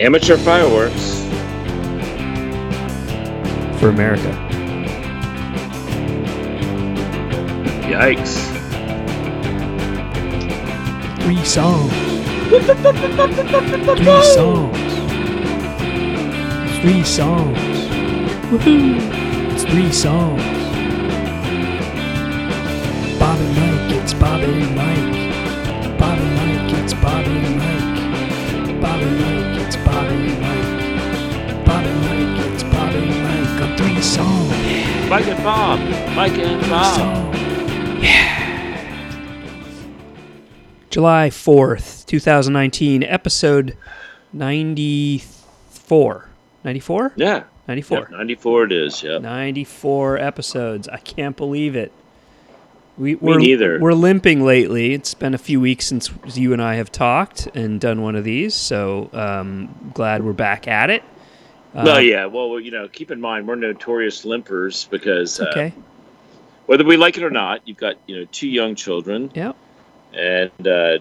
Amateur fireworks. For America. Yikes. Three songs. Three songs. Three songs. Woohoo! It's three songs. Mike. On. Mike and Bob. Mike and Bob. song. Yeah. July 4th, 2019, episode 94. 94? Yeah. 94. Yeah, 94 it is, yeah. 94 episodes. I can't believe it. We, we're, neither. We're limping lately. It's been a few weeks since you and I have talked and done one of these, so um, glad we're back at it. Uh, well, yeah. Well, you know, keep in mind we're notorious limpers because uh, Okay. whether we like it or not, you've got you know two young children, Yep. and uh,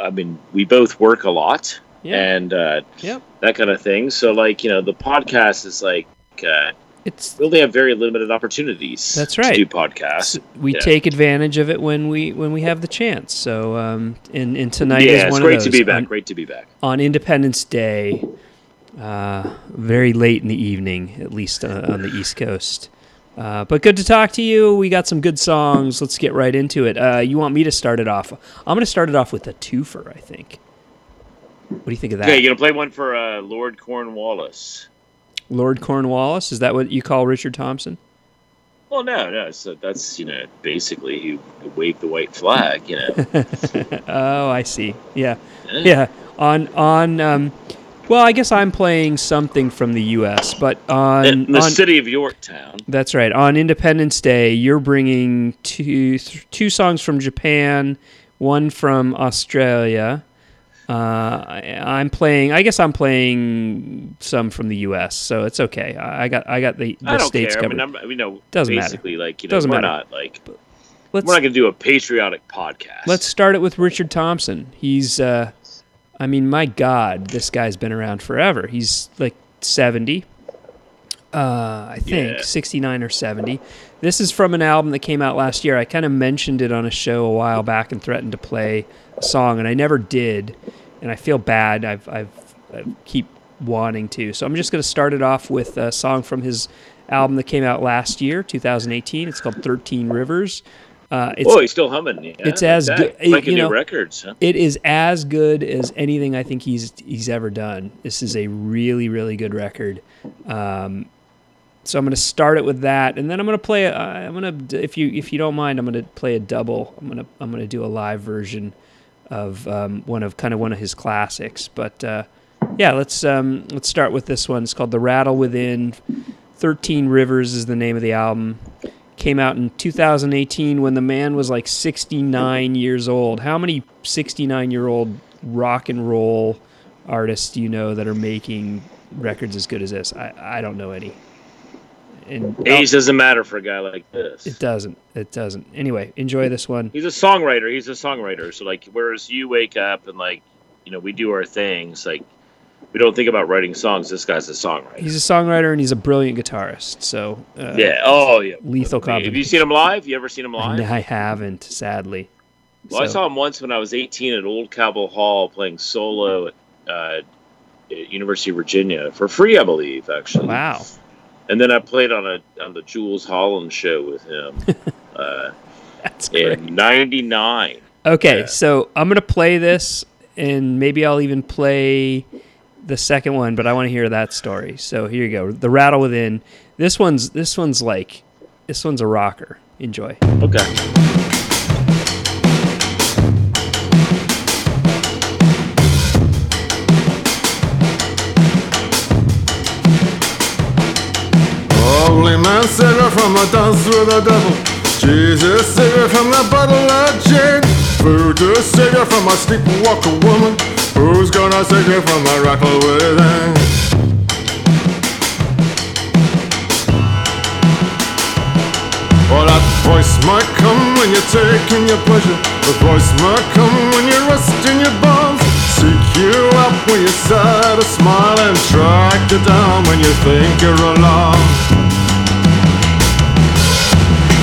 I mean we both work a lot, Yeah. and uh, Yep. that kind of thing. So, like you know, the podcast is like uh, It's we only have very limited opportunities. That's right. To do podcasts. we Yeah. take advantage of it when we when we have the chance. So um, and, and tonight yeah, is it's one great of to be back. on, great to be back. on Independence Day, uh, very late in the evening, at least uh, on the East Coast. Uh, but good to talk to you. We got some good songs. Let's get right into it. Uh, you want me to start it off? I'm going to start it off with a twofer. I think. What do you think of that? Okay, you're gonna play one for uh, Lord Cornwallis? Lord Cornwallis. Is that what you call Richard Thompson? Well, no, no. So that's you know basically he waved the white flag. You know. oh, I see. Yeah. Yeah. yeah on on um well i guess i'm playing something from the us but on, in the on city of Yorktown. that's right on independence day you're bringing two th- two songs from japan one from australia uh, I, i'm playing i guess i'm playing some from the us so it's okay i, I got i got the, the I don't states care. I covered mean, I'm, I mean, no, Doesn't matter. like you know, Doesn't we're matter. not like let's we're not gonna do a patriotic podcast. Let's start it with Richard Thompson. He's, uh, I mean, my God, this guy's been around forever. He's like 70, uh, I think, Yeah. 69 or 70. This is from an album that came out last year. I kind of mentioned it on a show a while back and threatened to play a song, and I never did. And I feel bad. I've, I've, I keep wanting to. So I'm just going to start it off with a song from his album that came out last year, 2018. It's called 13 Rivers. Uh, it's oh, he's still humming. Yeah, it's as good- Like you new know, records. Huh? it is as good as anything I think he's he's ever done. This is a really really good record. Um, so I'm going to start it with that, and then I'm going to play. Uh, I'm going to if you if you don't mind, I'm going to play a double. I'm going to I'm going to do a live version of um, one of kind of one of his classics. But uh, yeah, let's um, let's start with this one. It's called "The Rattle Within." Thirteen Rivers is the name of the album. Came out in 2018 when the man was like 69 years old. How many 69 year old rock and roll artists do you know that are making records as good as this? I, I don't know any. And Age doesn't matter for a guy like this. it doesn't. It doesn't. Anyway, enjoy this one. He's a songwriter. He's a songwriter. So like, whereas you wake up and like, you know, we do our things. Like, we don't think about writing songs. This guy's a songwriter. He's a songwriter and he's a brilliant guitarist. So uh, yeah. Oh yeah. lethal copy. Have you seen him live? You ever seen him live? I haven't, sadly. Well, I saw him once when I was 18 at Old Cabell Hall playing solo at, uh, at University of Virginia for free, I believe, actually. Wow. And then I played on a on the Jools Holland show with him uh, That's great. in '99. Okay, Yeah. so I'm gonna play this, and maybe I'll even play the second one, but I want to hear that story. So here you go, "The Rattle Within." This one's this one's like this one's a rocker. Enjoy. Okay. Holy man, cigarette from a dance with the devil. Jesus, cigarette from the bottle of gin. Voodoo cigarette from a sleepwalker woman. Who's gonna cigarette from the rattle within? Well, that voice might come when you're taking your pleasure. The voice might come when you're resting your bones. Seek you out when you're sad smile and track you down when you think you're alone.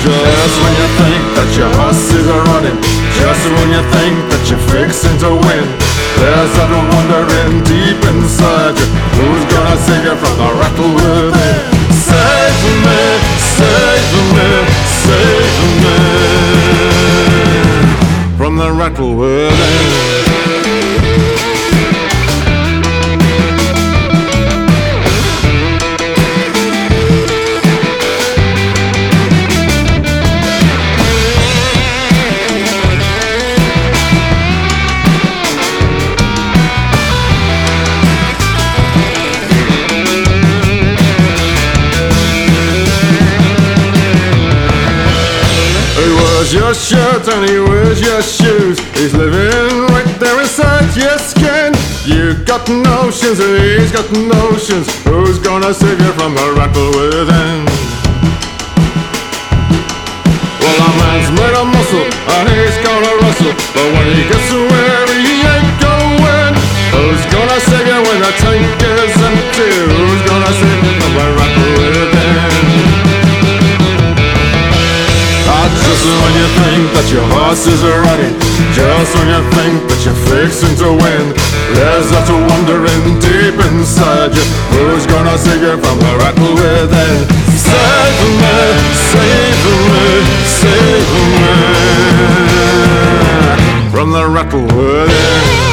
Just when you think that your horses are running, just when you think that you're fixing to win, there's that wondering deep inside you. Who's gonna save you from the rattle within? Save me, save me, save me from the rattle within. Wears your shirt and he wears your shoes. He's living right there inside your skin. You got notions and he's got notions. Who's gonna save you from the rattle within? Well, a man's made of muscle and he's gonna rustle. But when he gets where he ain't going, who's gonna save you when the tank is empty? Who's gonna save you from the rattle within? Just when you think that your horses are running, just when you think that you're fixing to win, there's that wondering deep inside you. Who's gonna save you from the rattle within? Save me, save me, save me from the rattle within.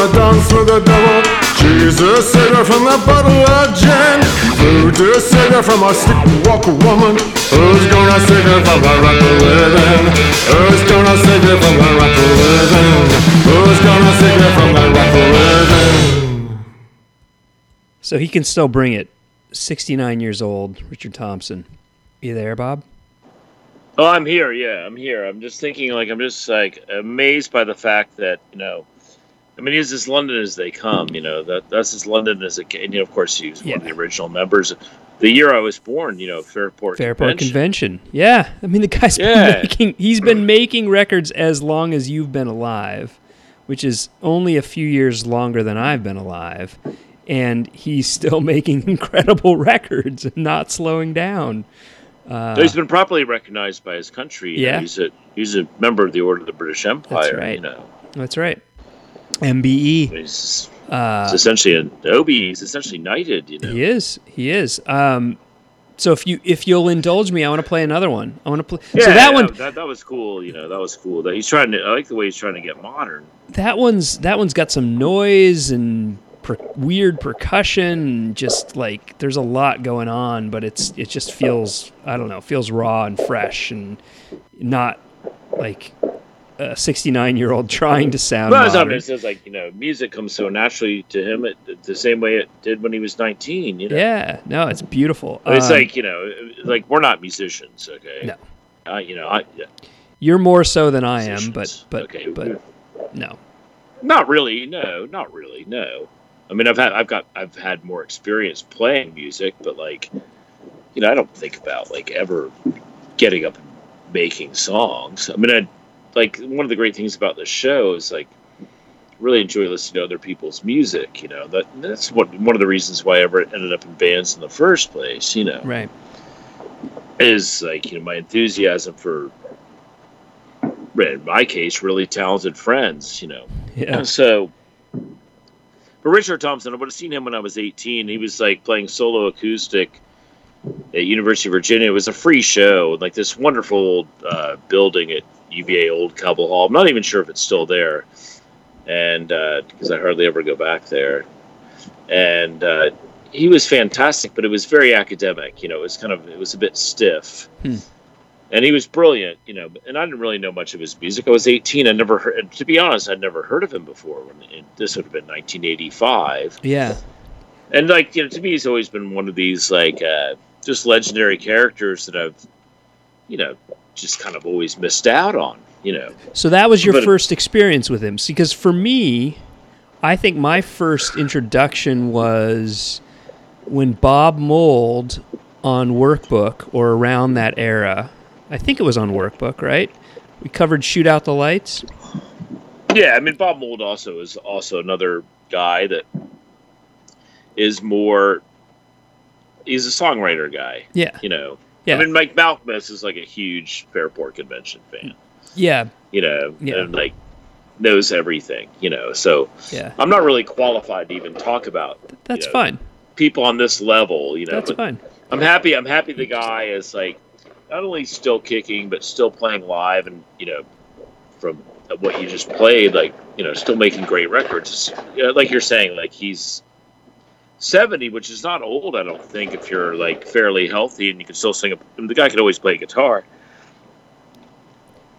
Savior from the dance with the devil. Jesus, savior from the bottle of gin. Voodoo, savior from a sleepwalker woman. Who's gonna save you from the rattle within? Who's gonna save you from the rattle within? Who's gonna save you from the rattle within? So he can still bring it. 69 years old, Richard Thompson. You there, Bob? Oh, I'm here. Yeah, I'm here. I'm just thinking, like, I'm just like amazed by the fact that you know, I mean, he's as London as they come. You know, that that's as London as it can. And, you know, of course, he was one of the original members. The year I was born, you know, Fairport. Fairport Convention. Convention. Yeah, I mean the guy's Yeah. been making he's been making records as long as you've been alive, which is only a few years longer than I've been alive, and he's still making incredible records and not slowing down. Uh, So he's been properly recognized by his country. you know, Yeah. he's a he's a member of the Order of the British Empire. That's right. You know, That's right. MBE. he's, Uh, he's essentially an OBE. He's essentially knighted. You know. He is. He is. Um, so if you if you'll indulge me, I want to play another one. I want to play. Yeah, so that yeah, one that, that was cool. You know, that was cool. That he's trying to. I like the way he's trying to get modern. that one's that one's got some noise and per, weird percussion. And just like there's a lot going on, but it's it just feels I don't know feels raw and fresh and not like a 69 year old trying to sound. Well, it's modern. it says like you know, music comes so naturally to him it, the same way it did when he was nineteen. You know, Yeah, no, it's beautiful. It's Um, like you know, like we're not musicians, okay? No. Uh, you know, I yeah, you're more so than I am, but but okay, but no. not really. No, not really. No. I mean, I've had, I've got, I've had more experience playing music, but like, you know, I don't think about like ever getting up and making songs. I mean, I like one of the great things about the show is like really enjoy listening to other people's music. You know, that that's what one of the reasons why I ever ended up in bands in the first place. You know, Right. is like you know my enthusiasm for, in my case, really talented friends. You know, Yeah. so, but Richard Thompson, I would have seen him when I was 18. He was like playing solo acoustic at University of Virginia. It was a free show, like this wonderful uh, building at UVA Old Cabell Hall. I'm not even sure if it's still there, and because I hardly ever go back there. And uh, he was fantastic, but it was very academic. You know, it was kind of it was a bit stiff. Hmm. And he was brilliant, you know. And I didn't really know much of his music. I was 18. I never heard. To be honest, I'd never heard of him before. When this would have been 1985. Yeah. and like you know, to me, he's always been one of these like uh, just legendary characters that I've, you know, just kind of always missed out on. You know, So that was your But- first experience with him. Because for me, I think my first introduction was when Bob Mould on Workbook or around that era. I think it was on Workbook, right? We covered Shoot Out the Lights. yeah. I mean, Bob Mould also is also another guy that is more. He's a songwriter guy. Yeah. You know. Yeah. I mean, Mike Malcolmus is like a huge Fairport Convention fan. Yeah. You know, Yeah. and like knows everything. You know, so Yeah. I'm not really qualified to even talk about That's know, fine. people on this level. You know, That's fine. I'm happy. I'm happy the guy is like not only still kicking but still playing live, and you know, from what you just played, like you know, still making great records. You know, like you're saying, like he's 70, which is not old. I don't think if you're like fairly healthy and you can still sing. A, the guy could always play guitar.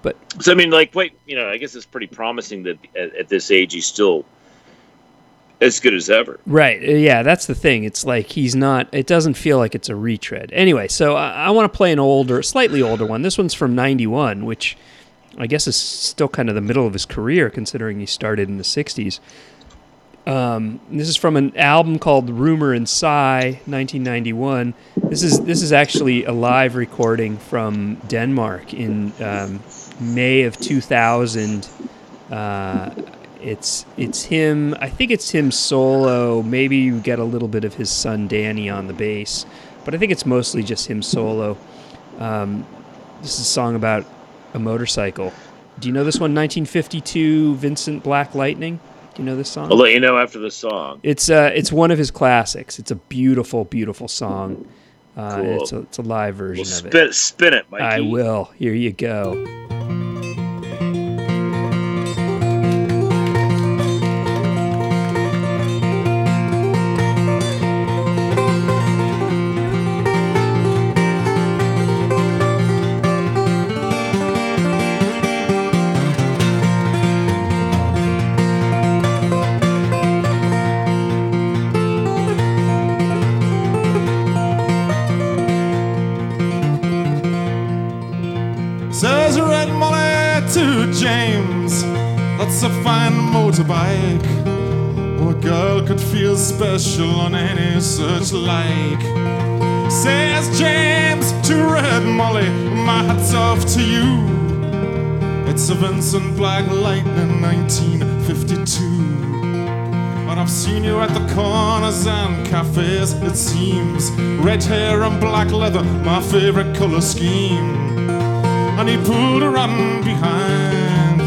But So I mean, like, wait, you know, I guess it's pretty promising that at, at this age he's still as good as ever. Right. uh, Yeah, that's the thing. It's like he's not, it doesn't feel like it's a retread. Anyway, so I, I want to play an older, slightly older one. This one's from 91, which I guess is still kind of the middle of his career considering he started in the 60s. Um, this is from an album called Rumor and Sigh, 1991. This is this is actually a live recording from Denmark in um, May of 2000. Uh, it's it's him. I think it's him solo. Maybe you get a little bit of his son Danny on the bass, but I think it's mostly just him solo. Um, this is a song about a motorcycle. Do you know this one? 1952, Vincent Black Lightning. Do you know this song? I'll let you know after the song. It's uh, it's one of his classics. It's a beautiful, beautiful song. Uh, Cool. It's a it's a live version Well, of it. spin, spin it, Mikey. I will. Here you go. Like. Says James to Red Molly, my hat's off to you. It's a Vincent Black Lightning 1952. And I've seen you at the corners and cafes, it seems. Red hair and black leather, my favorite color scheme and he pulled on behind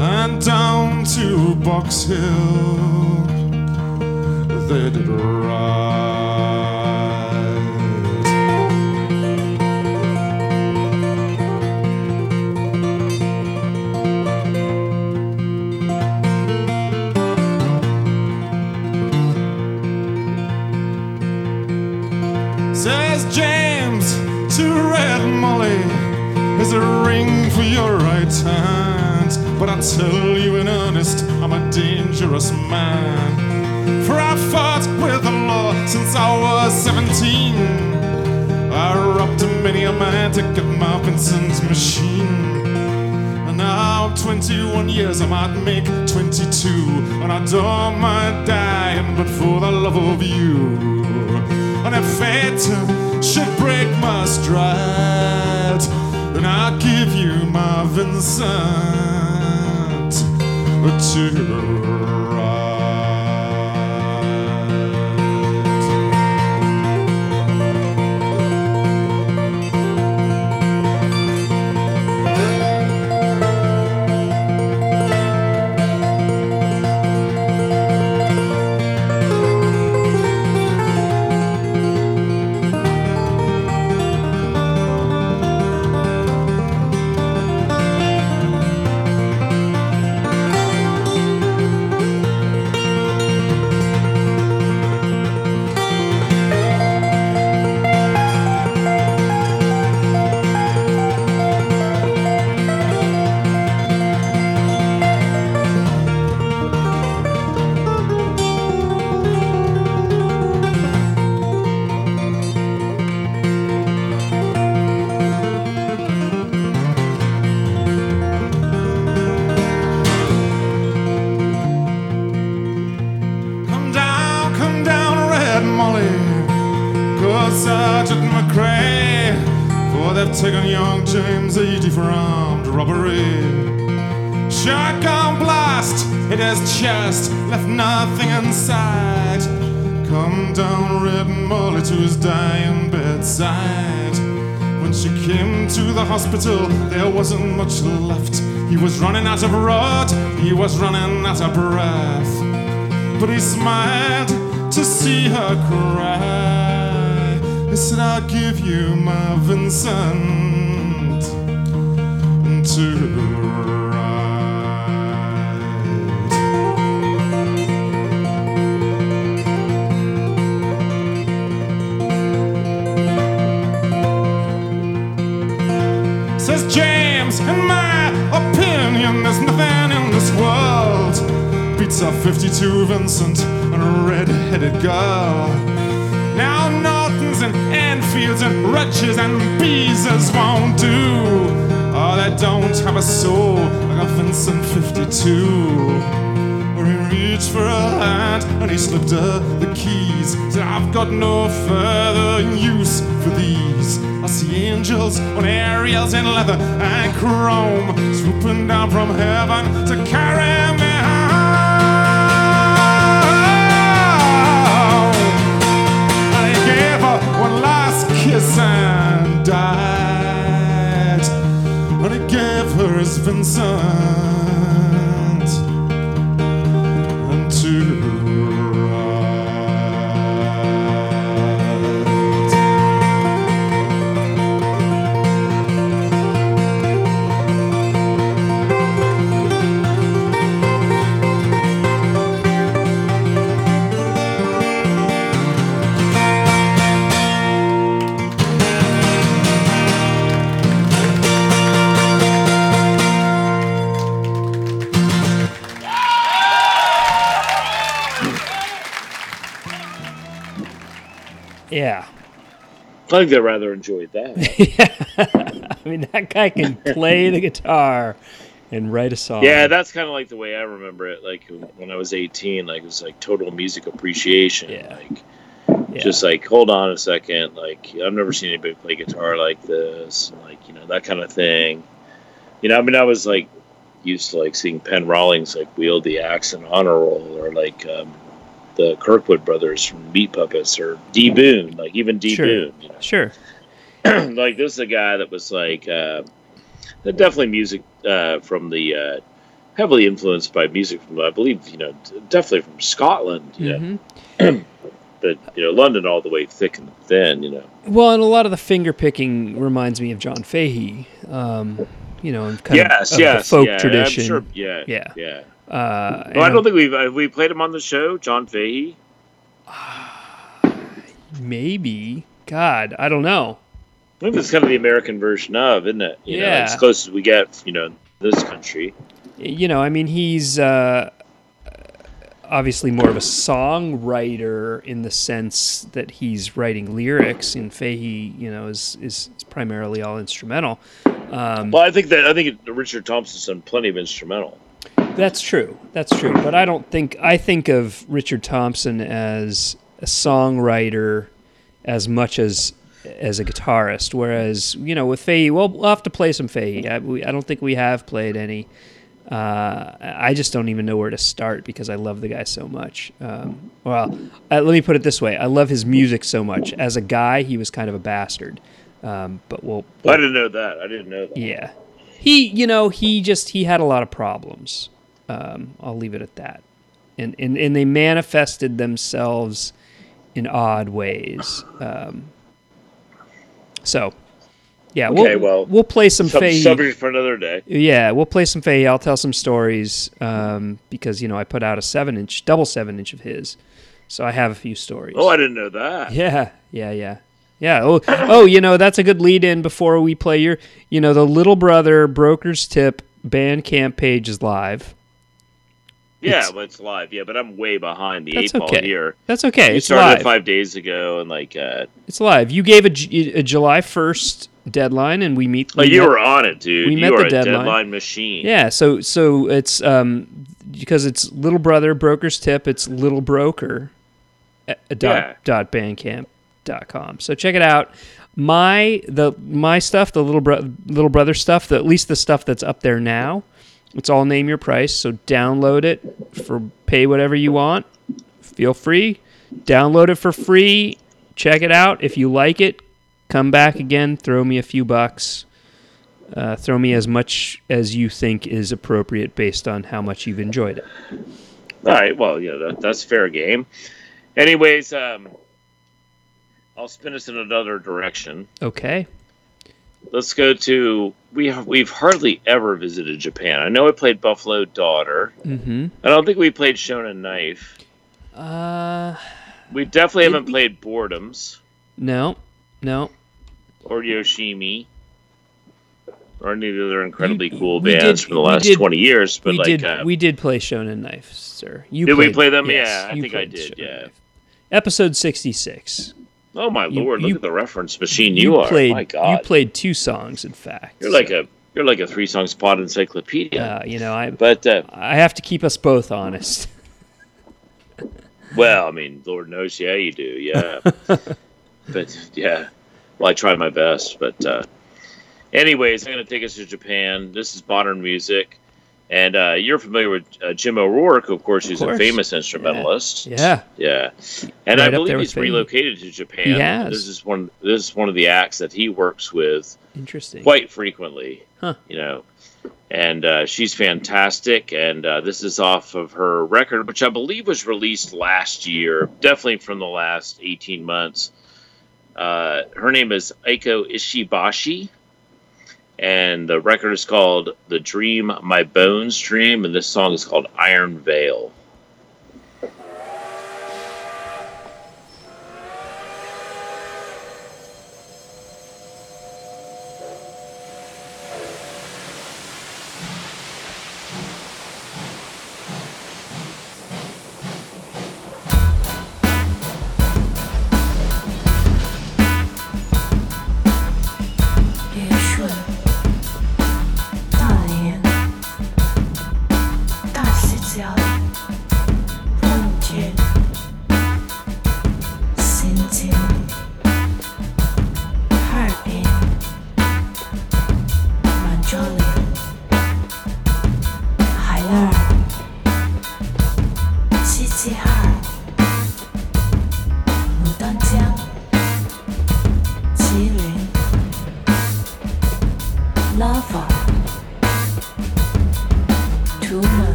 and down to Box Hill they did ride. Says James to Red Molly, there's a ring for your right hand. But I tell you in earnest, I'm a dangerous man. Since I was 17. I robbed many a man to get machine. And now I'm 21 years, I might make 22. And I don't mind dying, but for the love of you. And if fate should break my stride, then I'll give you my Vincent When she came to the hospital, there wasn't much left. He was running out of road, he was running out of breath. But he smiled to see her cry. He said, I'll give you my Vincent to beats a 52 Vincent and a red-headed girl. Now Nortons and Enfields and Rudges and Beezers won't do. Oh, they don't have a soul like a Vincent 52. Or he reached for a hand and he slipped her the keys. Said, I've got no further use for these. I see angels on aerials in leather and chrome, swooping down from heaven to carry me one last kiss and died. And he gave her his Vincent I think they rather enjoyed that. yeah. I mean, that guy can play the guitar and write a song. yeah, that's kind of like the way I remember it. Like when I was 18, like it was like total music appreciation. Yeah. Like Yeah. just like hold on a second. Like I've never seen anybody play guitar like this. Like you know that kind of thing. You know, I mean, I was like used to like seeing Pen Rollings like wield the axe in Honor Role, or like um, the Kirkwood brothers from Meat Puppets, or D Boon. Like even D Sure. Boon. You know? Sure. like this is a guy that was like uh, definitely music uh, from the uh, heavily influenced by music from I believe you know definitely from Scotland. Yeah, Mhm. but you know London all the way thick and thin. You know, Well, and a lot of the finger picking reminds me of John Fahey. Um, you know, and kind yes, of, of yes, the folk yeah, I'm tradition. sure, yeah, Yeah. yeah. Uh, No, I don't think we've have we played him on the show, John Fahey. maybe. God, I don't know. I think it's kind of the American version of, isn't it? You know, Yeah. as close as we get, you know, this country. You know, I mean, he's uh, obviously more of a songwriter in the sense that he's writing lyrics, and Fahey, you know, is is, is primarily all instrumental. Um, Well, I think that I think Richard Thompson's done plenty of instrumental. That's true. That's true. But I don't think I think of Richard Thompson as a songwriter as much as as a guitarist. Whereas you know with Fahey, well, we'll have to play some Fahey. I, we, I don't think we have played any. Uh, I just don't even know where to start because I love the guy so much. Um, well, uh, let me put it this way: I love his music so much. As a guy, he was kind of a bastard. Um, but we'll, I didn't know that. I didn't know that. yeah. He, you know, he just he had a lot of problems. Um, I'll leave it at that. And and and they manifested themselves in odd ways. Um, so, yeah, Okay, we'll well, we'll play some Sub- Fahey. subject for another day. Yeah, we'll play some Fahey. I'll tell some stories um, because you know I put out a seven inch, double seven inch of his, so I have a few stories. Oh, I didn't know that. Yeah, yeah, yeah. Yeah. Oh, oh, you know, that's a good lead in before we play your, you know, the Little Brother Broker's Tip Bandcamp page is live. Yeah, It's- well, it's live. Yeah, but I'm way behind the eight ball here. That's okay. You It's started live. five days ago, and like, uh, It's live. You gave a July 1st deadline and we meet. oh, we you met- were on it, dude. we you met the a deadline. deadline machine. Yeah, so so it's um because it's Little Brother Broker's Tip, it's Little Broker dot Yeah. dot bandcamp japanlife.com. So check it out. My the my stuff, the little bro- little brother stuff, the, at least the stuff that's up there now. It's all name your price. So download it for pay whatever you want. Feel free. Download it for free. Check it out. If you like it, come back again. Throw me a few bucks. Uh, throw me as much as you think is appropriate based on how much you've enjoyed it. All right. Well, yeah, that, that's fair game. Anyways, um, I'll spin us in another direction. Okay. Let's go to we have we've hardly ever visited Japan. I know I played Buffalo Daughter. Mm-hmm. I don't think we played Shonen Knife. Uh, We definitely haven't we? played Boredoms no, no. or Yoshimi or any of the other incredibly cool we bands did- from the last did- twenty years. But we like, did. uh, we did play Shonen Knife, sir. You Did we play them? yes, Yeah, I think I did, Shonen yeah. Knife. Episode sixty-six. Oh my you- lord, you- look at the reference machine you, are. played. my God, You played two songs, in fact. You're like a you're like a three song spot encyclopedia. Uh, you know, I But uh, I have to keep us both honest. well, I mean, Lord knows, yeah, you do, yeah. but yeah, well, I try my best. But uh, anyways, I'm going to take us to Japan. This is modern music, and uh, you're familiar with uh, Jim O'Rourke, of course. Who's course. a famous instrumentalist. Yeah. Yeah, and Right I believe he's relocated to Japan. He has. This is one. This is one of the acts that he works with Interesting. quite frequently. Huh. You know, and uh, she's fantastic. And uh, this is off of her record, which I believe was released last year, definitely from the last eighteen months. Uh, her name is Eiko Ishibashi, and the record is called "The Dream My Bones Dream," and this song is called "Iron Veil."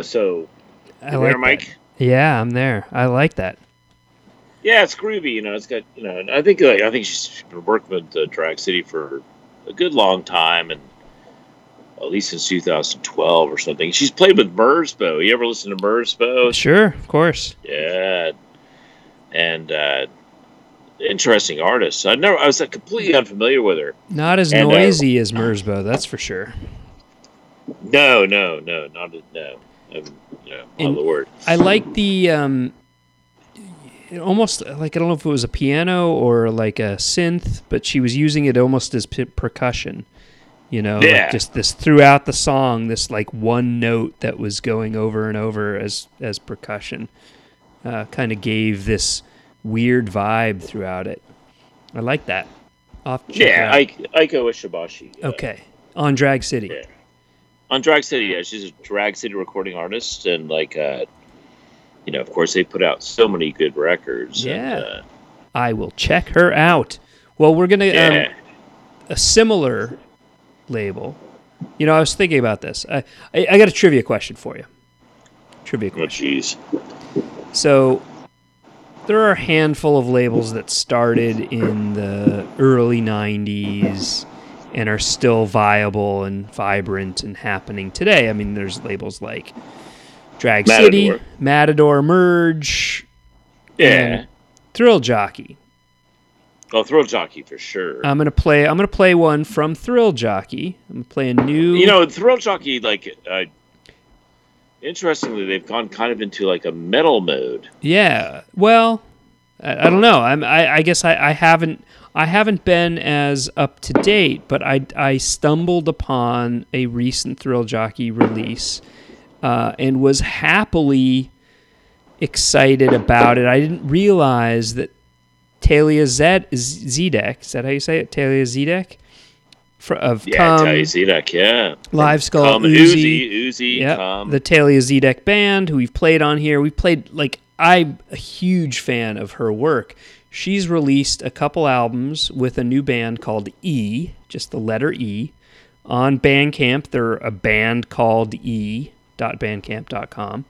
So I there, like that. Mike. Yeah, I'm there. I like that. Yeah, it's groovy. You know, it's got you know. I think like I think she's been working with uh, Drag City for a good long time, and at least since 2012 or something. She's played with Merzbow. You ever listen to Merzbow? Sure, of course. Yeah, and uh, interesting artist. I never. I was uh, completely unfamiliar with her. Not as And, uh, noisy as Merzbow, that's for sure. No, no, no, not no. Um, In- on the word. I like the um, it almost like I don't know if it was a piano or like a synth, but she was using it almost as percussion. You know, like just this throughout the song, this like one note that was going over and over as as percussion, uh, kind of gave this weird vibe throughout it. I like that. Off Yeah. Ike, Eiko Ishibashi. uh, okay on Drag City. Yeah. On Drag City, yeah, she's a Drag City recording artist, and like, uh, you know, of course, they put out so many good records. Yeah. and, uh, I will check her out. Well, we're gonna um, a similar label. You know, I was thinking about this. I, I, I got a trivia question for you. Trivia Oh, question. jeez. So, there are a handful of labels that started in the early 90s and are still viable and vibrant and happening today. I mean, there's labels like Drag City, Matador. Matador Merge, Yeah. Thrill Jockey. Oh, Thrill Jockey for sure. I'm gonna play. I'm gonna play one from Thrill Jockey. I'm gonna play a new. you know, Thrill Jockey, like, uh, interestingly, they've gone kind of into like a metal mode. Yeah. Well, I, I don't know. I'm. I, I guess I, I haven't. I haven't been as up to date, but I I stumbled upon a recent Thrill Jockey release, uh, and was happily excited about it. I didn't realize that Thalia Zed Zedek. Is that how you say it? Thalia Zedek. For, of Yeah, Come, Thalia Zedek, yeah. Live Skull Uzi. Uzi, Yep. The Thalia Zedek band, who we've played on here. We've played like I'm a huge fan of her work. She's released a couple albums with a new band called E, just the letter E, on Bandcamp. They're a band called E. Bandcamp.com.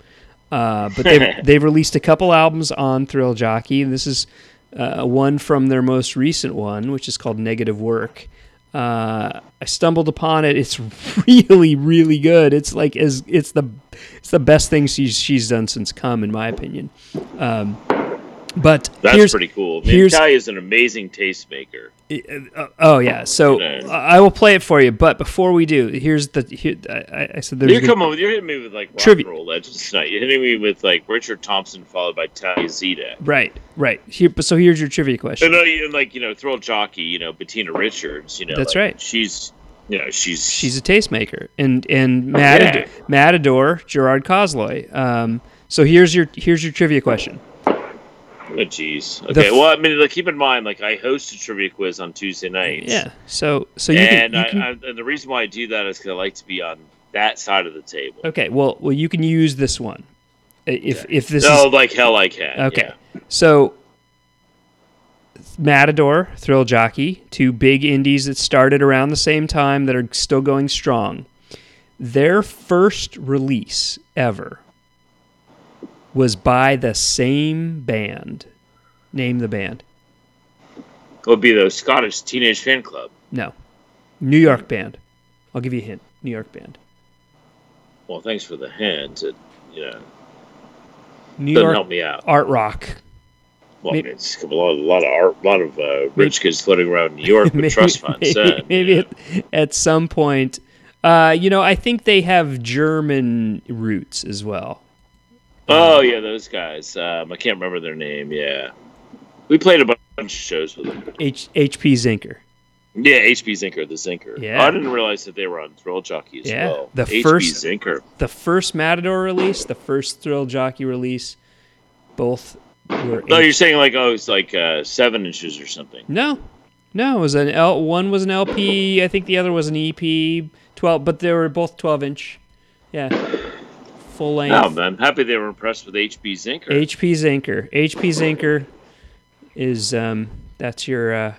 Uh, but they've, they've released a couple albums on Thrill Jockey. This is uh, one from their most recent one, which is called Negative Work. Uh, I stumbled upon it. It's really, really good. It's like as it's the it's the best thing she's she's done since Come, in my opinion. Um, but That's pretty cool. I mean, here's- Thalia is an amazing tastemaker. uh, oh yeah. So. I I will play it for you. But before we do, here's the here, I, I said there's You're coming with you're hitting me with like Trivia. roll legends tonight. You're hitting me with like Richard Thompson followed by Thalia Zedek. right, right. Here, so here's your trivia question. And, uh, and like you know, Thrill Jockey, you know, Bettina Richards, you know, That's like, right. She's you know, she's She's a tastemaker, and and Oh, Matador, yeah. Matador Gerard Cosloy. Um, so here's your here's your trivia question. Oh jeez. Okay, f- well, I mean, like, keep in mind, like, I host a trivia quiz on Tuesday nights. Yeah. So so you and, can, you can I, I, and the reason why I do that is because I like to be on that side of the table. okay. Well well you can use this one. If if this No, is like hell, I can. Okay. yeah. So Matador, Thrill Jockey, two big indies that started around the same time that are still going strong. Their first release ever was by the same band. Name the band. It would be the Scottish Teenage Fan Club. No. New York band. I'll give you a hint. New York band. Well, thanks for the hint. It, know, New doesn't York help me out. art rock. Well, maybe- it's a lot, a lot of art, a lot of uh, rich kids floating around New York with trust funds. maybe, uh, maybe know. at, at some point. Uh, you know, I think they have German roots as well. Oh yeah, those guys. Um, I can't remember their name. Yeah, we played a bunch of shows with them. H- HP Zinker. Yeah, HP Zinker, the Zinker. Yeah. Oh, I didn't realize that they were on Thrill Jockey as Yeah, well. the HP first- Zinker. The first Matador release, the first Thrill Jockey release, both were. No, H- you're saying like oh, it's like uh, seven inches or something. no, no. It was an L. One was an LP. I think the other was an EP. Twelve, but they were both twelve inch. Yeah, full length. No, I'm happy they were impressed with HP Zinker. HP Zinker. HP Zinker is um, That's your uh,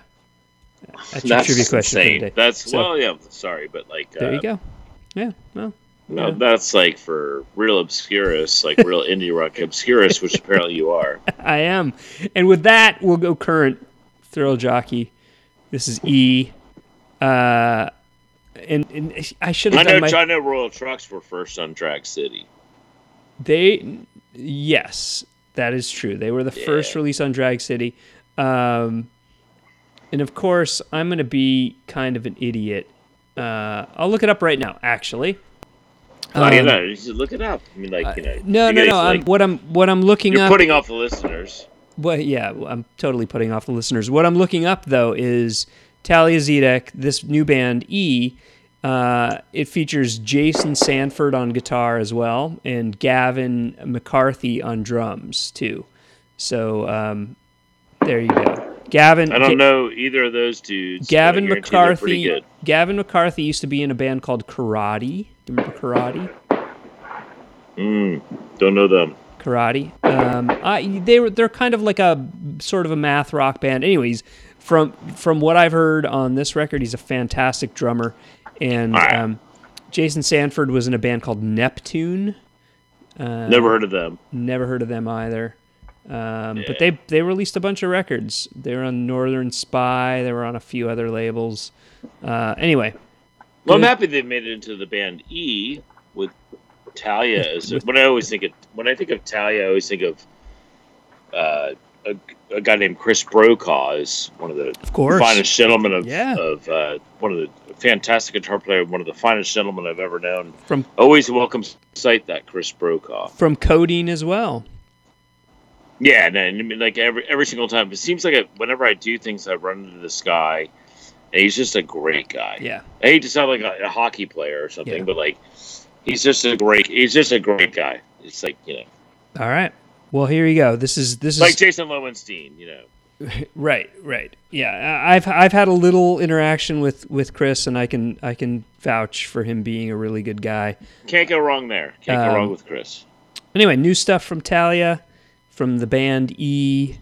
that's your trivia question insane. for the day. That's So, well, yeah. Sorry, but like there uh, you go. Yeah. Well, No, Yeah. that's like for real obscurists, like real indie rock obscurists, which apparently you are. I am. And with that, we'll go current thrill jockey. This is E. Uh, and, and I should I know, my. I know Royal Trux were first on Drag City. They, yes, that is true. They were the first release on Drag City. Um, and of course, I'm going to be kind of an idiot. Uh, I'll look it up right now, actually. Oh, you Um, know, you should look it up. I mean, like you know, No, you no, guys, no. I'm, what I'm what I'm looking up you're putting off the listeners. Well, yeah, I'm totally putting off the listeners. What I'm looking up though is Thalia Zedek, this new band E. Uh, it features Jason Sanford on guitar as well, and Gavin McCarthy on drums too. So um, there you go. Gavin. I don't Ga- know either of those dudes. Gavin guarantee they're pretty McCarthy. Gavin McCarthy used to be in a band called Karate. Do you remember Karate? Mm, don't know them. karate. Um, I, they were they're kind of like a sort of a math rock band. Anyways, from from what I've heard on this record, he's a fantastic drummer. And Alright. um, Jason Sanford was in a band called Neptune. Uh, Never heard of them. Never heard of them either. Um, Yeah. But they they released a bunch of records. They were on Northern Spy. They were on a few other labels. Uh, anyway, Well, I'm happy they made it into the band E with Thalia. As With- when I always think of when I think of Thalia, I always think of uh, a, a guy named Chris Brokaw is one of the of finest gentlemen of Yeah. of uh, one of the fantastic guitar player, one of the finest gentlemen I've ever known. From- always welcome sight that Chris Brokaw. from Codeine as well. Yeah, and, and I mean, like every every single time, it seems like I, whenever I do things, I run into this guy, and he's just a great guy. Yeah. I hate to sound like a, a hockey player or something, Yeah. but like he's just a great he's just a great guy. It's like you know, All right. Well, here you go. This is this is like Jason Lowenstein. You know, Right, right. Yeah, I've I've had a little interaction with with Chris, and I can I can vouch for him being a really good guy. can't go wrong there. Can't go Um, wrong with Chris. Anyway, new stuff from Thalia, from the band E.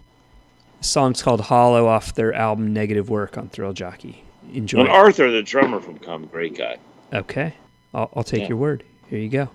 The song's called "Hollow" off their album "Negative Work" on Thrill Jockey. Enjoy. And Arthur, the drummer from Come, great guy. okay, I'll, I'll take Yeah. your word. Here you go.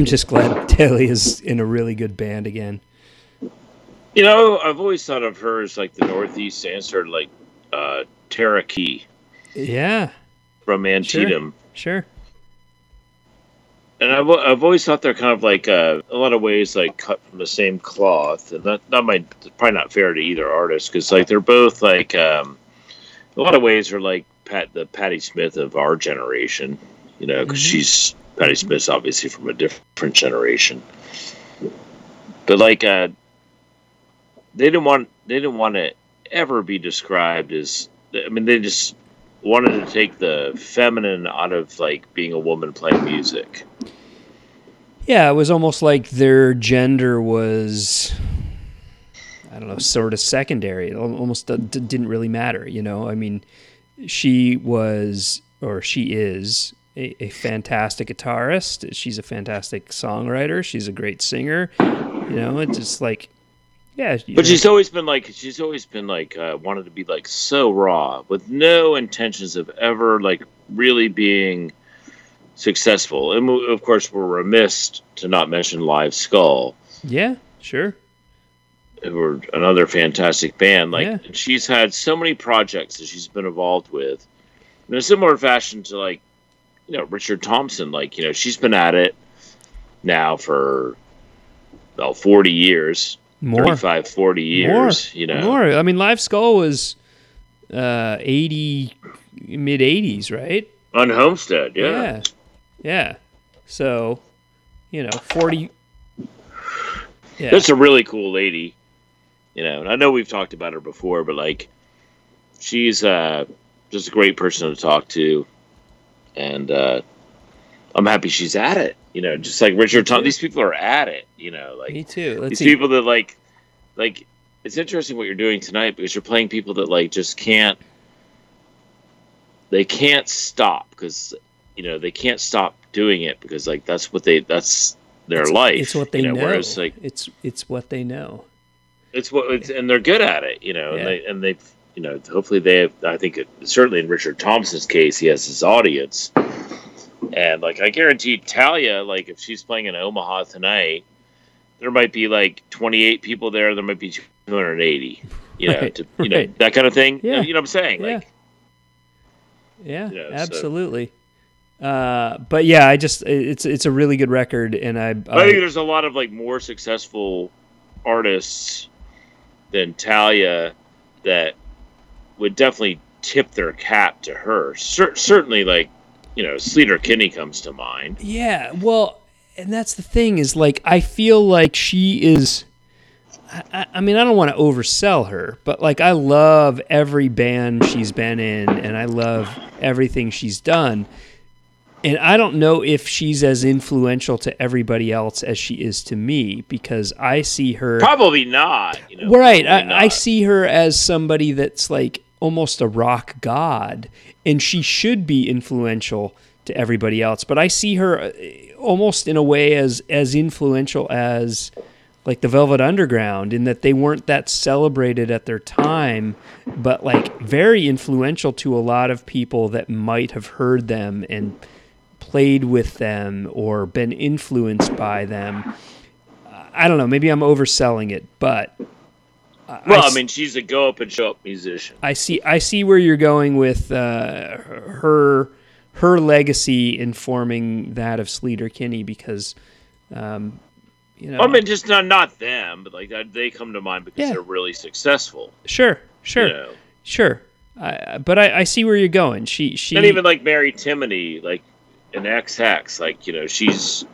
I'm just glad Daly is in a really good band again. You know, I've always thought of her as like the Northeast answer, like uh, Tara Key Yeah, from Antietam. sure. And I've, I've always thought they're kind of like uh, a lot of ways like cut from the same cloth, and that that might probably not fair to either artist because like they're both like um, a lot of ways are like Pat the Patti Smith of our generation, you know, because Mhm. she's Patti Smith's obviously from a different generation, but like uh, they didn't want they didn't want to ever be described as I mean they just wanted to take the feminine out of like being a woman playing music. Yeah, it was almost like their gender was, I don't know, sort of secondary. It almost didn't really matter, you know? I mean, she was, or she is, a, a fantastic guitarist. She's a fantastic songwriter. She's a great singer. You know, it's just like, yeah. But know, she's always been like she's always been like uh, wanted to be like so raw with no intentions of ever like really being successful. And we- of course, we're remiss to not mention Live Skull, yeah, sure. who are another fantastic band. Like Yeah. she's had so many projects that she's been involved with in a similar fashion to like you know Richard Thompson. Like you know she's been at it now for about 40 years. More. 35 40 years you know More. I mean, Live Skull was uh, 80, mid 80s, right? on homestead yeah. Yeah. Yeah. So, you know, 40. Yeah. that's a really cool lady you know and i know we've talked about her before but like she's uh just a great person to talk to and uh i'm happy she's at it you know just like richard Tom- these people are at it you know like Me too. Let's these see. people that like like it's interesting what you're doing tonight because you're playing people that like just can't they can't stop because you know they can't stop doing it because like that's what they that's their it's, life It's what they you know, know. whereas like it's it's what they know. it's what it's, and they're good at it you know Yeah. and they and they've you know hopefully they have i think it, certainly in richard thompson's case he has his audience and like i guarantee thalia like if she's playing in omaha tonight there might be like 28 people there there might be 280 you know Right, to, you know that kind of thing Yeah. you know what i'm saying Yeah. like Yeah, Yeah, so- absolutely. Uh, but yeah, I just it's it's a really good record, and I, I think there's a lot of like more successful artists than Thalia that would definitely tip their cap to her. Cer- certainly, like you know, Sleater Kinney comes to mind. yeah. Well, and that's the thing is like I feel like she is. I- I, mean, I don't want to oversell her, but like I love every band she's been in, and I love everything she's done. And I don't know if she's as influential to everybody else as she is to me because I see her Probably not. You know, right probably I, I see her as somebody that's like almost a rock god and she should be influential to everybody else but i see her uh, almost in a way as as influential as like the velvet underground in that they weren't that celebrated at their time but like very influential to a lot of people that might have heard them and played with them or been influenced by them I don't know. Maybe I'm overselling it, but Well, I mean, she's a go up and show up musician. I see. I see where you're going with uh, her her legacy informing that of Sleater Kinney because, um, you know, I mean, just not not them, but like they come to mind because Yeah. they're really successful. sure, sure, You know? sure. I, but I, I see where you're going. She she and even like Mary Timony, like in Ex Hex, like you know she's,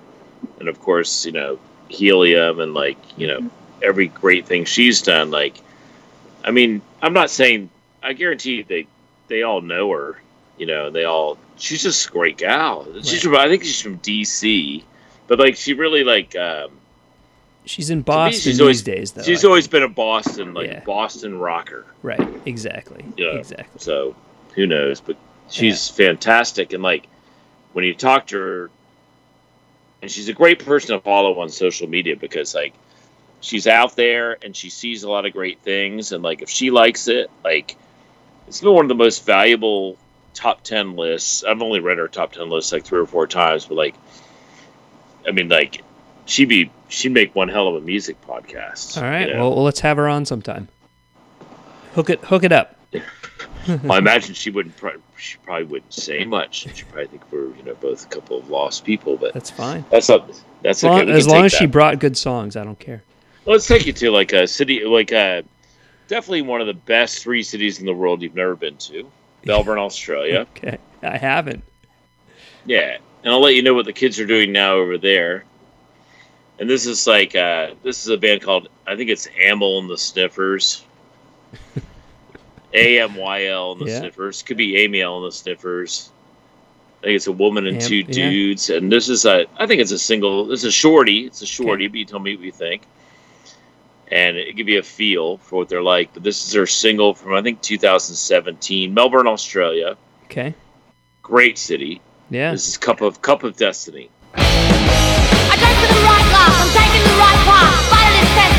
and of course you know Helium and like you know every great thing she's done. Like, I mean, I'm not saying I guarantee they they all know her. You know, they all she's just a great gal. She's from I think she's from DC, but like she really like um, she's in Boston she's these days though. she's I always think. been a Boston like Yeah. Boston rocker. right. Exactly. Yeah. Exactly. So who knows? But she's fantastic, and like when you talk to her, and she's a great person to follow on social media because like she's out there and she sees a lot of great things, and like if she likes it, like it's been one of the most valuable top ten lists. I've only read her top ten list like three or four times, but like I mean, like, she'd be she'd make one hell of a music podcast. All right. you know? Well, let's have her on sometime. Hook it, hook it up. Well, I imagine she wouldn't. She probably wouldn't say much. She probably think we're you know both a couple of lost people, but That's fine. that's up. That's As long, okay. As, long as she brought good songs, I don't care. Let's take you to like a city, like a definitely one of the best three cities in the world you've never been to, Melbourne, Australia. Okay. I haven't. Yeah, and I'll let you know what the kids are doing now over there. And this is like uh, this is a band called I think it's Amyl and the Sniffers. A M Y L and the Yeah. Sniffers could be Amy L and the Sniffers. I think it's a woman and Am- two yeah. dudes, and this is a I think it's a single. This is a shorty. It's a shorty, but you tell me what you think. And it give you a feel for what they're like. But this is their single from I think 2017, Melbourne, Australia. Okay. Great city. Yeah. This is Cup of Cup of Destiny. I drank with the right glass, I'm taking the right path. Vital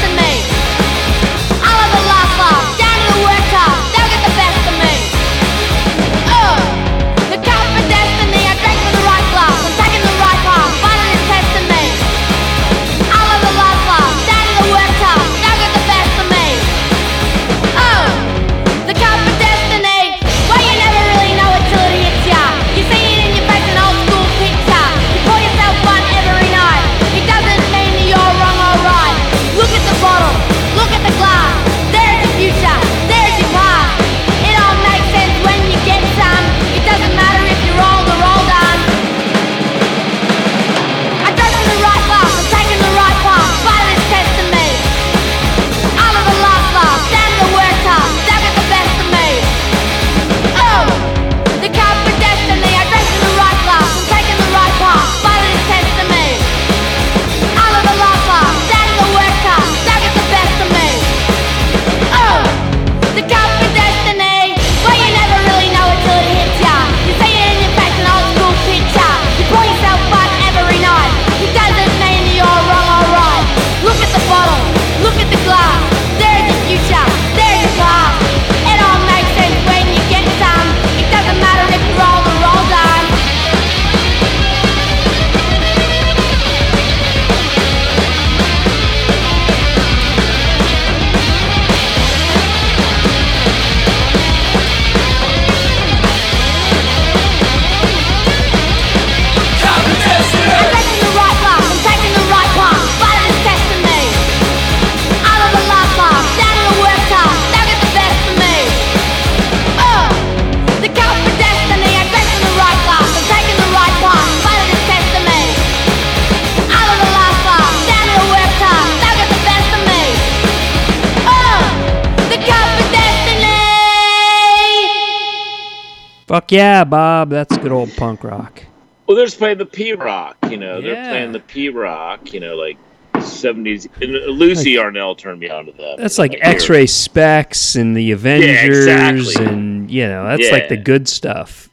Fuck yeah, Bob. That's good old punk rock. Well, they're just playing the P Rock, you know. Yeah. They're playing the P Rock, you know, like seventies. And Lucy Arnell turned me on to them. That's like Like. X-Ray Spex and the Avengers, exactly. and you know that's like the good stuff.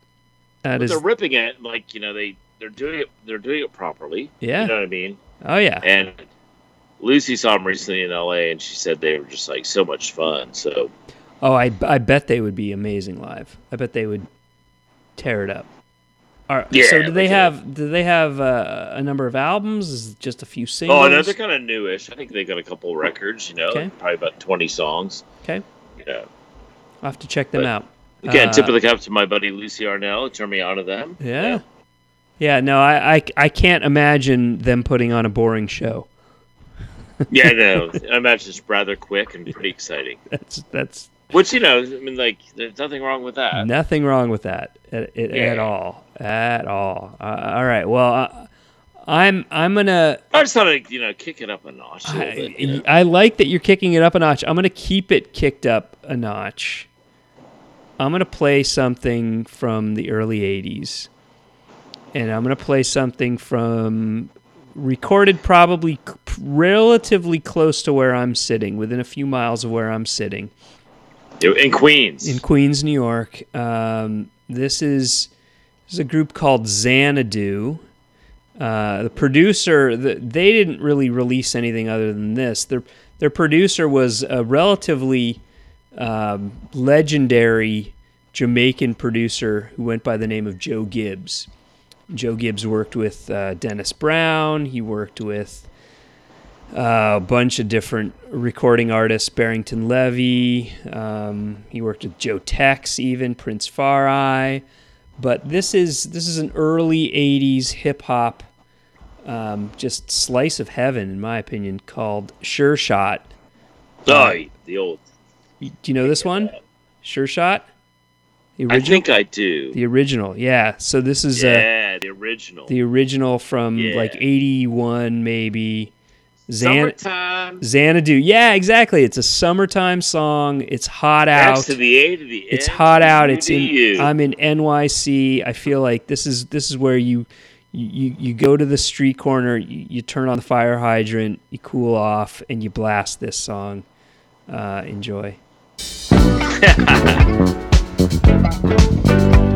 That But is, they're ripping it, like you know, they they're doing it. They're doing it properly. Yeah. you know what I mean. oh yeah, And Lucy saw them recently in L.A. and she said they were just like so much fun. So oh I I bet they would be amazing live. I bet they would tear it up. All right, Yeah, so do they have do they have uh, a number of albums? Is it just a few singles? oh no, they're kind of newish. I think they got a couple records. You know, Okay. probably about twenty songs. okay. Yeah. I'll have to check them But, out. Again, Uh, tip of the cap to my buddy Lucy Arnell. Turn me on to them. Yeah. Yeah, no, I, I, I can't imagine them putting on a boring show. Yeah, no. I imagine it's rather quick and pretty exciting. That's that's Which you know, I mean, like, there's nothing wrong with that. nothing wrong with that at, at, at all, at all. Uh, all right, well, uh, I'm I'm gonna. I just thought I'd, you know, kick it up a notch. A little bit, you know? I, I like that you're kicking it up a notch. I'm gonna keep it kicked up a notch. I'm gonna play something from the early '80s, and I'm gonna play something from recorded probably relatively close to where I'm sitting, within a few miles of where I'm sitting In Queens. in Queens, New York. Um, this is this is a group called Xanadu. Uh, the producer, the, they didn't really release anything other than this. Their their producer was a relatively um, legendary Jamaican producer who went by the name of Joe Gibbs, Joe Gibbs worked with uh, Dennis Brown. He worked with uh, a bunch of different recording artists, Barrington Levy. Um, he worked with Joe Tex, even Prince Far I. But this is this is an early '80s hip hop, um, just slice of heaven, in my opinion, called Sure Shot. Oh, the old. Do you know this one? Sure Shot. The I think I do. the original, yeah. So this is uh, yeah, the original. the original from Yeah. like '81, maybe. Xan- Summertime. Xanadu. Yeah, exactly. It's a summertime song. It's hot out. X to the A to the It's N hot to out. It's to in. I'm in NYC. I feel like this is this is where you you you go to the street corner. You, you turn on the fire hydrant. You cool off and you blast this song. Uh, enjoy.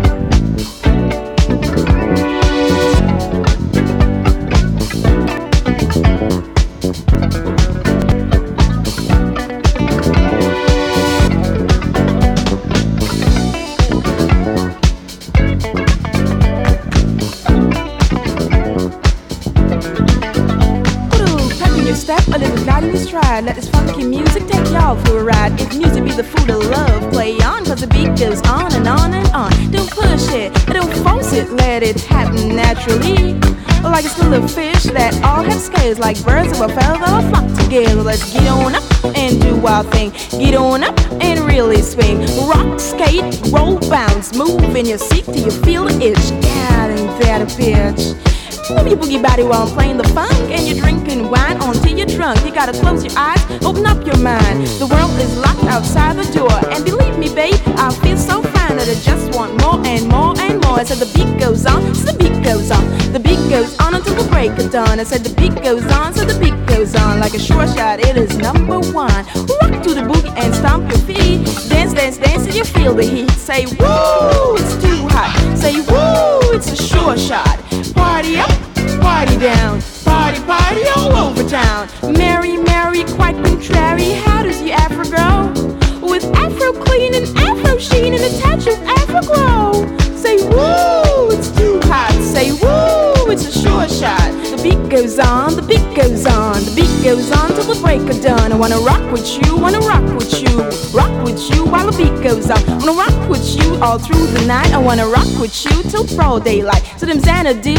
step, a little glide in stride. Let this funky music take y'all for a ride. If music be the food of love, play on, cause the beat goes on and on and on. Don't push it, don't force it, let it happen naturally. Like a of fish that all have scales, like birds of a feather flock together. Let's get on up and do our thing. Get on up and really swing. Rock, skate, roll, bounce, move in your seat till you feel the itch. Ain't that a bitch? Move your boogie body while I'm playing the funk and you're drinking wine until you're drunk. You gotta close your eyes, open up your mind. The world is locked outside the door, and believe me, babe, I feel so fine that I just want more and more and more. I said the beat goes on, so the beat goes on. The beat goes on until the break of dawn. I said the beat goes on, so the beat goes on. Like a sure shot, it is number one. Rock to the boogie and stomp your feet. Dance, dance, dance till you feel the heat. Say woo, it's too hot. Say woo, it's a sure shot. Party up, party down, party, party all over town. Merry, merry, quite contrary. How does your afro go? With afro clean and afro sheen and a touch of afro glow. Say woo, it's too hot. Say woo, it's a sure shot. The beat goes on, the beat goes on, the beat goes on till the break of dawn. I wanna rock with you, wanna rock with you, rock with you while the beat goes on. Wanna rock with you all through the night. I wanna rock with you till broad daylight. So them Xanadu,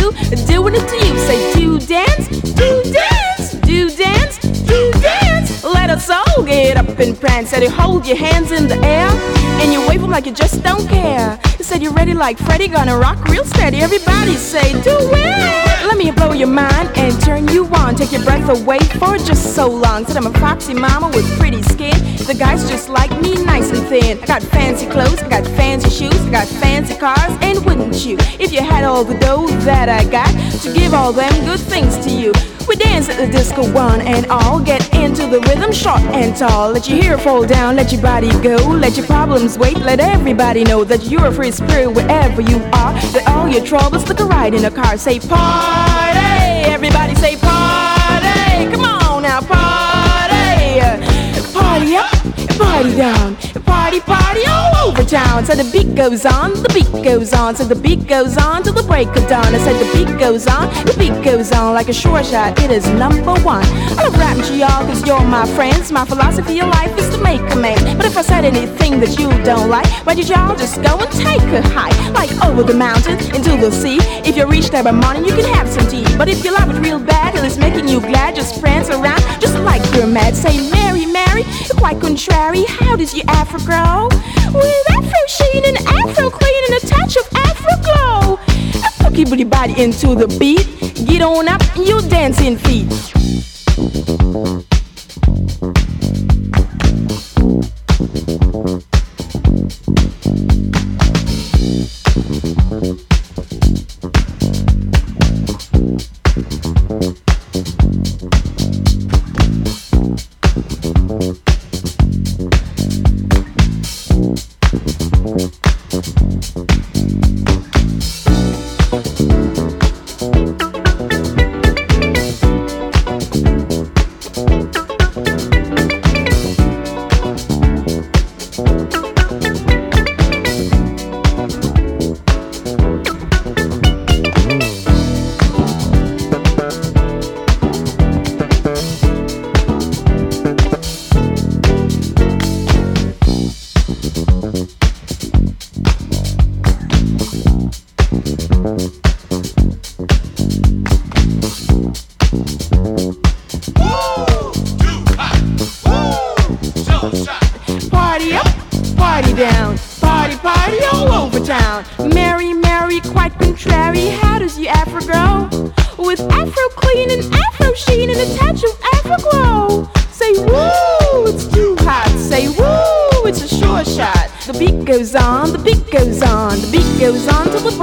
doing it to you. Say do dance, do dance, do dance, do dance. Let us get up and prance. Said you hold your hands in the air and you wave them like you just don't care. You said you're ready like Freddie, gonna rock real steady. Everybody say do it. Let me blow your mind and turn you on. Take your breath away for just so long. Said I'm a foxy mama with pretty skin. The guys just like me, nice and thin. I got fancy clothes, I got fancy shoes, I got fancy cars, and wouldn't you? If you had all the dough that I got to give all them good things to you. We dance at the disco one and all. Get into the rhythm, short and tall. Let your hair fall down, let your body go. Let your problems wait, let everybody know that you're a free spirit wherever you are. That all your troubles look a ride in a car. Say party, everybody say party. Come on now, party. Party up, party down, party, party So the beat goes on, the beat goes on, so the beat goes on till the break of dawn. I said the beat goes on, the beat goes on like a short shot. It is number one. I love rapping to y'all cause you're my friends. My philosophy of life is to make a man. But if I said anything that you don't like, why did y'all just go and take a hike? Like over the mountain into the sea. If you reach there by morning, you can have some tea. But if you love it real bad and it's making you glad, just prance around just like you're mad. Say, Mary, quite contrary. How does your afro grow? With afro sheen and afro clean and a touch of afro glow. Keep your body into the beat. Get on up, you dancing feet.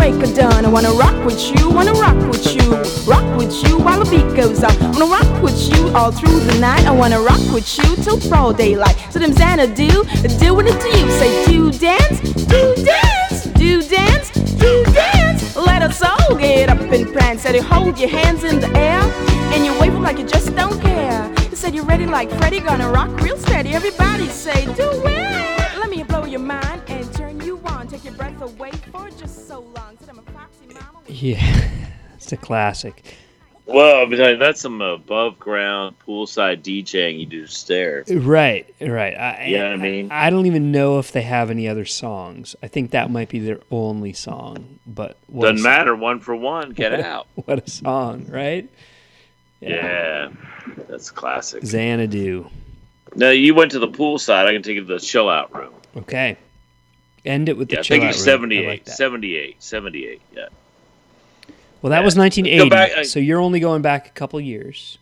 Break of dawn. I wanna rock with you, wanna rock with you, rock with you while the beat goes on. Wanna rock with you all through the night. I wanna rock with you till broad daylight. So them Xanadu, doing it to you. Say do dance, do dance, do dance, do dance. Let us all get up and prance. Said you hold your hands in the air and you wave 'em like you just don't care. You said you're ready like Freddie, gonna rock real steady. Everybody say do it. Let me blow your mind and turn you on. Take your breath away Yeah, it's a classic. Well, telling you, that's some above ground poolside DJing you do stairs. Right, right. I, You know what I mean? I, don't even know if they have any other songs. I think that might be their only song. But what Doesn't matter. One for one. Get out. What a song, right? Yeah, that's classic. Xanadu. No, you went to the poolside. I can take you to the chill out room. Okay. End it with Yeah, the chill out room. I 78, like that. 78, 78. Yeah. Well, that yeah. was 1980. back, uh, so you're only going back a couple years.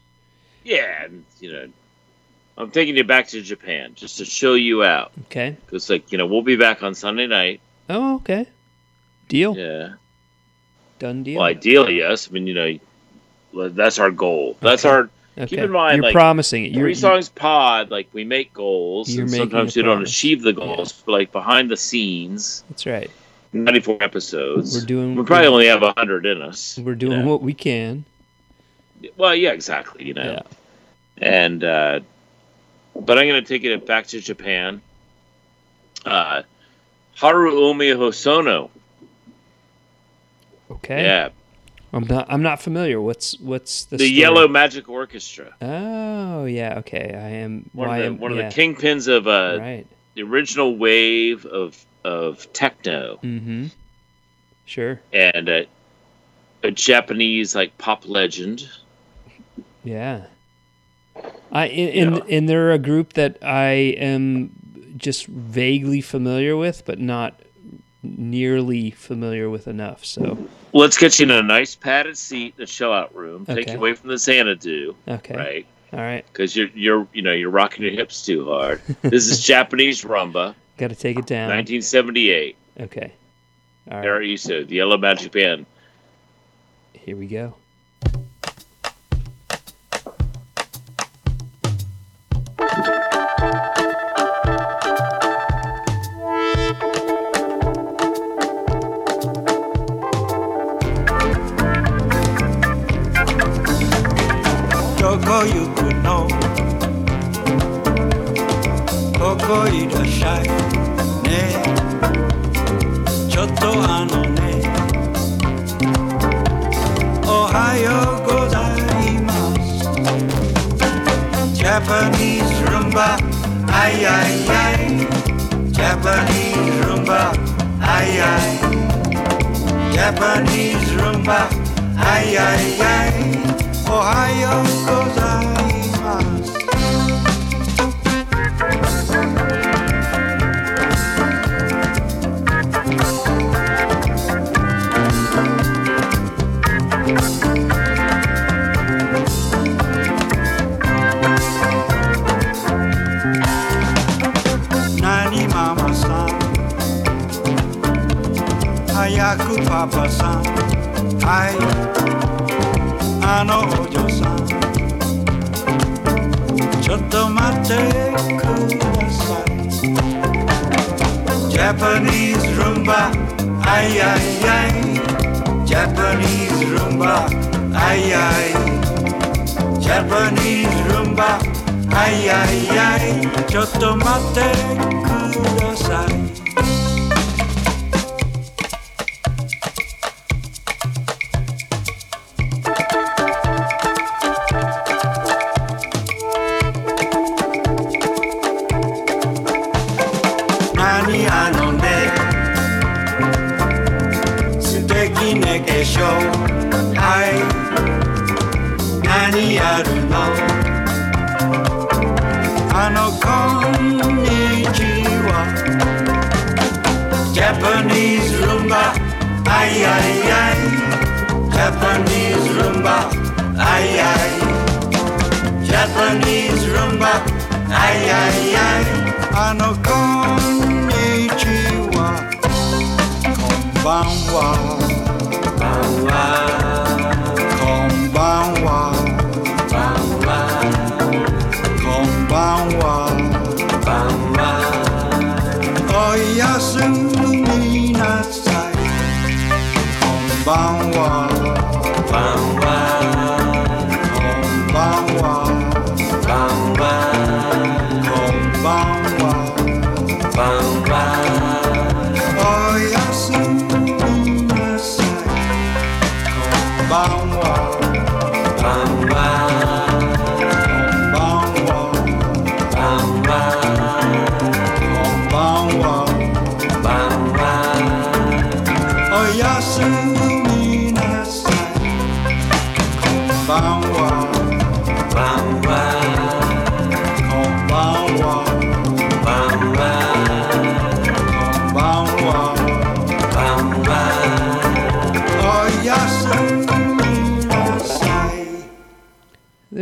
Yeah, you know, I'm taking you back to Japan just to chill you out. Okay. Because, like, you know, we'll be back on Sunday night. Oh, okay. Deal. Yeah. Done deal. Well, ideally, yes. I mean, you know, that's our goal. That's Okay. our okay. keep in mind, you're like, promising it. You're, three songs pod. Like we make goals, and sometimes a we don't achieve the goals. But like behind the scenes, That's right. 94 episodes. We're doing- We probably only have hundred in us. We're doing you know. what we can. Well, yeah, exactly. You know, Yeah. and uh, but I'm going to take it back to Japan. Uh, Haruomi Hosono. Okay. Yeah, I'm not. I'm not familiar. What's what's the the story? Yellow Magic Orchestra. Oh yeah. Okay. I am. One why of the am- one yeah. of the kingpins of uh, Right. the original wave of of techno Mm-hmm. Sure. and uh, a Japanese like pop legend. Yeah. I and, and, and they're a group that I am just vaguely familiar with, but not nearly familiar with enough. So Let's get you in a nice padded seat in the chill out room. Take you away from the Xanadu, okay. right? All right. Because you're you're you know you're rocking your hips too hard. This is Japanese rumba, Got to take it down. 1978. Okay. All right. There the Yellow Magic Band. Here we go.「ay, ay, ay, Japanese rumba, ay, ay, Japanese rumba, ay, ay, ay, ちょっと待って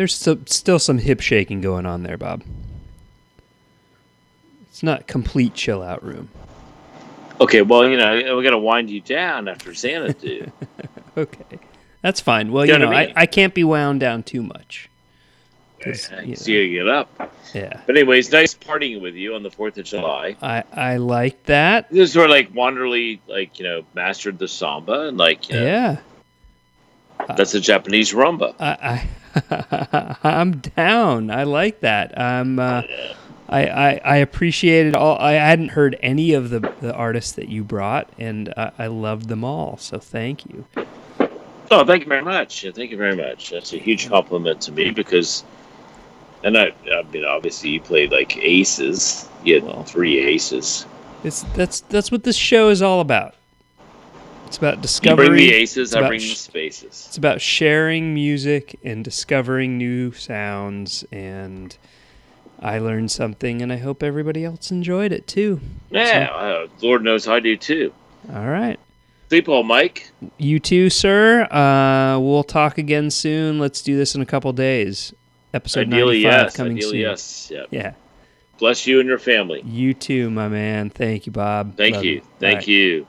There's some, still some hip shaking going on there, Bob. It's not complete chill out room. Okay, well, you know, we got to wind you down after Xanadu. Okay, that's fine. Well, You you know know, I I, mean? I can't be wound down too much. I you see you get up. Yeah, But anyways, nice partying with you on the Fourth of July. I I like that. This is where like Wanderley, like you know, mastered the samba and like you know, Yeah, that's a Japanese rumba. I, I I'm down. I like that. I'm. Uh, I, I I appreciated all. I hadn't heard any of the the artists that you brought, and I, I loved them all. So thank you. Oh, thank you very much. Thank you very much. That's a huge compliment to me because, and I, I mean, obviously you played like aces. You had Well. three aces. It's that's that's what this show is all about. It's about You discovery. bring the aces, I bring sh- the spaces. It's about sharing music and discovering new sounds, and I learned something, and I hope everybody else enjoyed it too. Yeah, uh, Lord knows I do too. All right. Sleep well, Mike. You too, sir. Uh, we'll talk again soon. Let's do this in a couple days. Episode Ideally, 95 yes. coming Ideally, soon. yes. Yeah. Yeah. Bless you and your family. You too, my man. Thank you, Bob. Thank Love you. Thank Bye. you.